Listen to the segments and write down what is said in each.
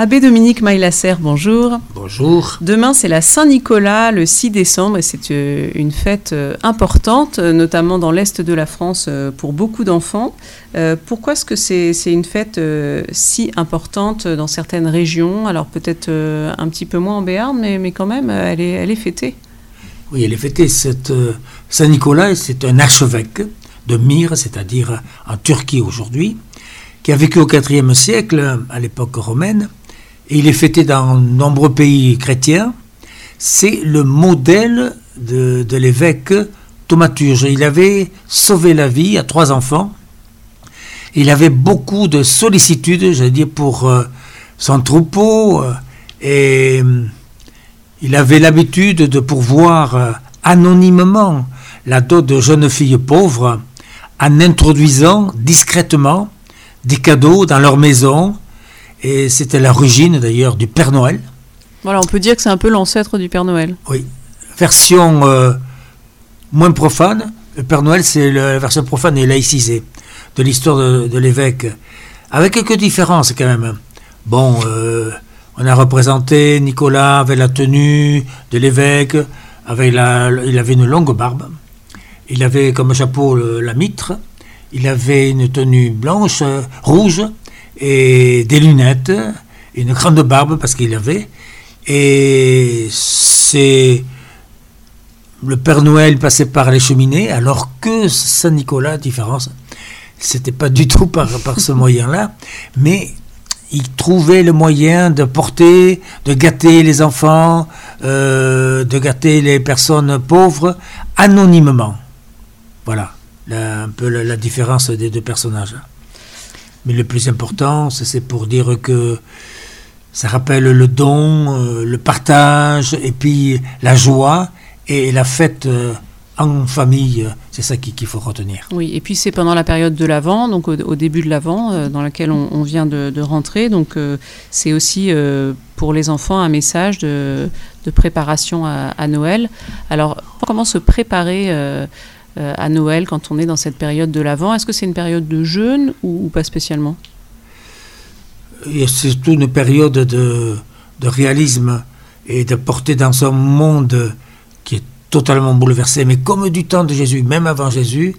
Abbé Dominique Maillasser, bonjour. Bonjour. Demain, c'est la Saint-Nicolas, le 6 décembre, et c'est euh, une fête euh, importante, euh, notamment dans l'Est de la France, pour beaucoup d'enfants. Pourquoi est-ce que c'est une fête si importante dans certaines régions? Alors peut-être un petit peu moins en Béarn, mais, mais quand même, elle est, elle est fêtée. Oui, elle est fêtée. Saint-Nicolas, c'est un archevêque de Myre, c'est-à-dire en Turquie aujourd'hui, qui a vécu au IVe siècle, à l'époque romaine, il est fêté dans de nombreux pays chrétiens. C'est le modèle de, l'évêque Thaumaturge. Il avait sauvé la vie à trois enfants. Il avait beaucoup de sollicitude, j'allais dire, pour euh, son troupeau. Euh, et euh, il avait l'habitude de pourvoir anonymement la dot de jeunes filles pauvres en introduisant discrètement des cadeaux dans leur maison et c'était l'origine d'ailleurs du Père Noël. Voilà, on peut dire que c'est un peu l'ancêtre du Père Noël. Oui. Version euh, moins profane. Le Père Noël, c'est la version profane et laïcisée de l'histoire de, l'évêque. Avec quelques différences quand même. Bon, euh, on a représenté Nicolas avec la tenue de l'évêque, avec la, il avait une longue barbe, il avait comme chapeau la mitre, il avait une tenue blanche, euh, rouge, et des lunettes, une grande barbe parce qu'il avait. Et c'est le Père Noël passait par les cheminées, alors que Saint-Nicolas, différence, c'était pas du tout par, par ce moyen-là, mais il trouvait le moyen de porter, de gâter les enfants, euh, de gâter les personnes pauvres anonymement. Voilà un peu la différence des deux personnages. Mais le plus important, c'est pour dire que ça rappelle le don, euh, le partage, et puis la joie et la fête euh, en famille. C'est ça qu'il faut retenir. Oui, et puis c'est pendant la période de l'Avent, donc au, début de l'Avent, euh, dans laquelle on, vient de, rentrer. Donc c'est aussi pour les enfants un message de, préparation à, à, Noël. Alors, comment se préparer euh, à Noël quand on est dans cette période de l'Avent Est-ce que c'est une période de jeûne ou, pas spécialement? C'est surtout une période de, réalisme et de porter dans un monde qui est totalement bouleversé, mais comme du temps de Jésus, même avant Jésus,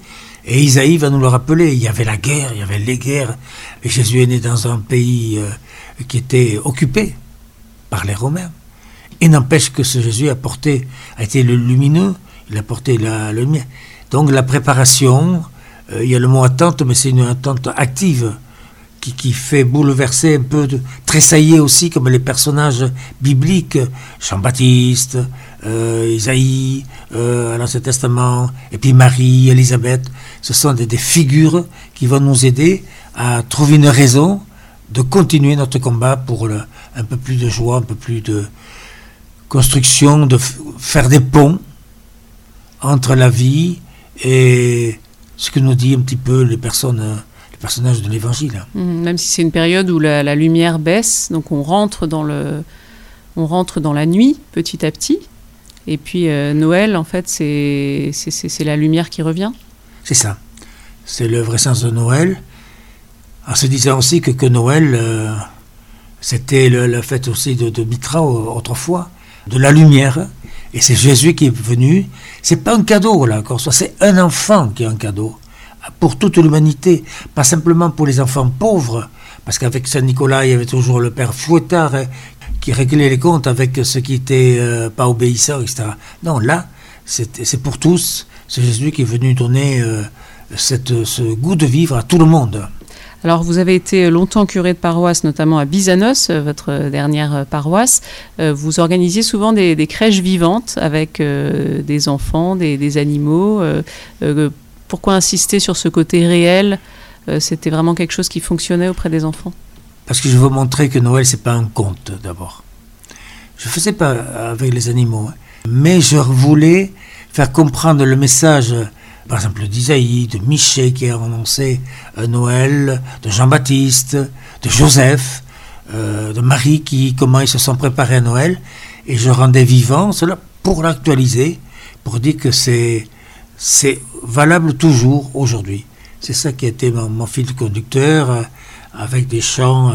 et Isaïe va nous le rappeler, il y avait la guerre, il y avait les guerres, et Jésus est né dans un pays euh, qui était occupé par les Romains. Et n'empêche que ce Jésus a porté, a été le lumineux, il a porté la lumière. Donc la préparation, euh, il y a le mot attente, mais c'est une attente active qui, fait bouleverser un peu, de, tressailler aussi comme les personnages bibliques, Jean-Baptiste, euh, Isaïe, euh, l'Ancien Testament, et puis Marie, Élisabeth. Ce sont des, figures qui vont nous aider à trouver une raison de continuer notre combat pour un peu plus de joie, un peu plus de construction, de faire des ponts entre la vie et ce que nous dit un petit peu les personnes, les personnages de l'Évangile. Mmh, même si c'est une période où la, lumière baisse, donc on rentre dans le, on rentre dans la nuit petit à petit. Et puis euh, Noël, en fait, c'est c'est la lumière qui revient. C'est ça. C'est le vrai sens de Noël. En se disant aussi que, que Noël, euh, c'était la fête aussi de, de Mitra autrefois, de la lumière. Et c'est Jésus qui est venu. C'est pas un cadeau, là, encore c'est un enfant qui est un cadeau. Pour toute l'humanité. Pas simplement pour les enfants pauvres. Parce qu'avec Saint-Nicolas, il y avait toujours le père Fouettard hein, qui réglait les comptes avec ceux qui n'étaient euh, pas obéissants, etc. Non, là, c'est pour tous. C'est Jésus qui est venu donner euh, ce goût de vivre à tout le monde. Alors, vous avez été longtemps curé de paroisse, notamment à Bizanos, euh, votre dernière euh, paroisse. Euh, vous organisiez souvent des, crèches vivantes avec des enfants, des, animaux. pourquoi insister sur ce côté réel? C'était vraiment quelque chose qui fonctionnait auprès des enfants? Parce que je veux montrer que Noël, c'est pas un conte, d'abord. Je faisais pas avec les animaux, hein. mais je voulais faire comprendre le message par exemple d'Isaïe, de Michel qui a annoncé euh, Noël, de Jean-Baptiste, de Joseph, euh, de Marie, qui, comment ils se sont préparés à Noël. Et je rendais vivant cela pour l'actualiser, pour dire que c'est, c'est valable toujours aujourd'hui. C'est ça qui a été mon, fil conducteur, euh, avec des chants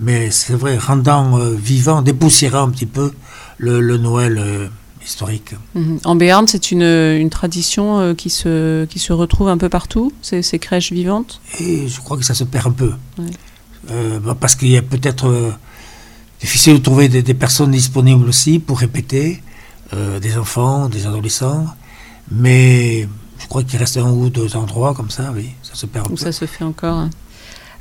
mais c'est vrai, rendant vivant, dépoussiérant un petit peu le, Noël historique. Mhm. En Béarn, c'est une, une tradition euh, qui, se, qui se retrouve un peu partout, ces, ces crèches vivantes? Et je crois que ça se perd un peu. Ouais. Euh, bah, parce qu'il y a peut-être euh, difficile de trouver des, des personnes disponibles aussi pour répéter, des enfants, des adolescents, mais je crois qu'il reste un ou deux endroits comme ça, oui, ça se perd un où peu. ça se fait encore hein.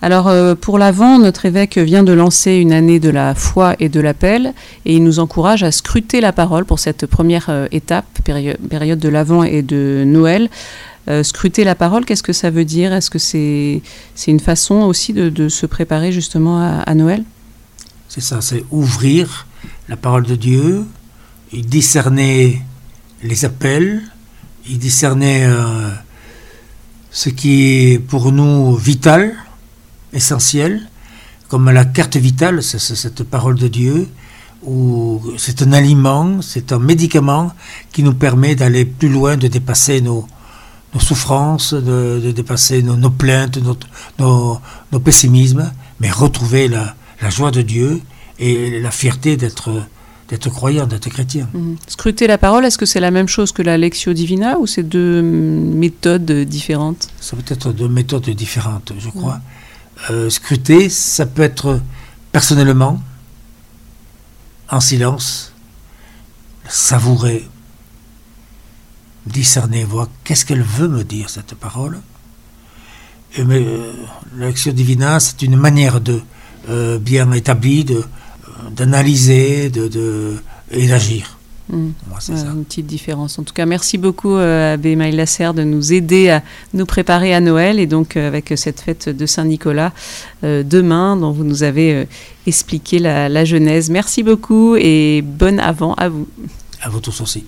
Alors euh, pour l'Avent, notre évêque vient de lancer une année de la foi et de l'appel et il nous encourage à scruter la parole pour cette première euh, étape, pério- période de l'Avent et de Noël. Euh, scruter la parole, qu'est-ce que ça veut dire? Est-ce que c'est une façon aussi de, se préparer justement à, Noël? C'est ça, c'est ouvrir la parole de Dieu, et discerner les appels, et discerner ce qui est pour nous vital, essentiel, comme la carte vitale, cette parole de Dieu, où c'est un aliment, c'est un médicament qui nous permet d'aller plus loin, de dépasser nos, nos souffrances, de, de dépasser nos, nos plaintes, notre- nos, nos pessimismes, mais retrouver la, la joie de Dieu et la fierté d'être d'être croyant, d'être chrétien. Mhm. Scruter la parole, est-ce que c'est la même chose que la Lectio Divina ou c'est deux méthodes différentes? Ça peut être deux méthodes différentes, je crois. Euh, scruter, ça peut être personnellement, en silence, savourer, discerner, voir qu'est-ce qu'elle veut me dire, cette parole. Et mais, euh, l'action divina, c'est une manière de euh, bien établie d'analyser et d'agir. Moi, c'est ça. Une petite différence. En tout cas, merci beaucoup, euh, Abbé Lasserre, de nous aider à nous préparer à Noël et donc euh, avec cette fête de Saint-Nicolas euh, demain, dont vous nous avez expliqué la, la genèse. Merci beaucoup et bonne avant à vous. À vous tous aussi.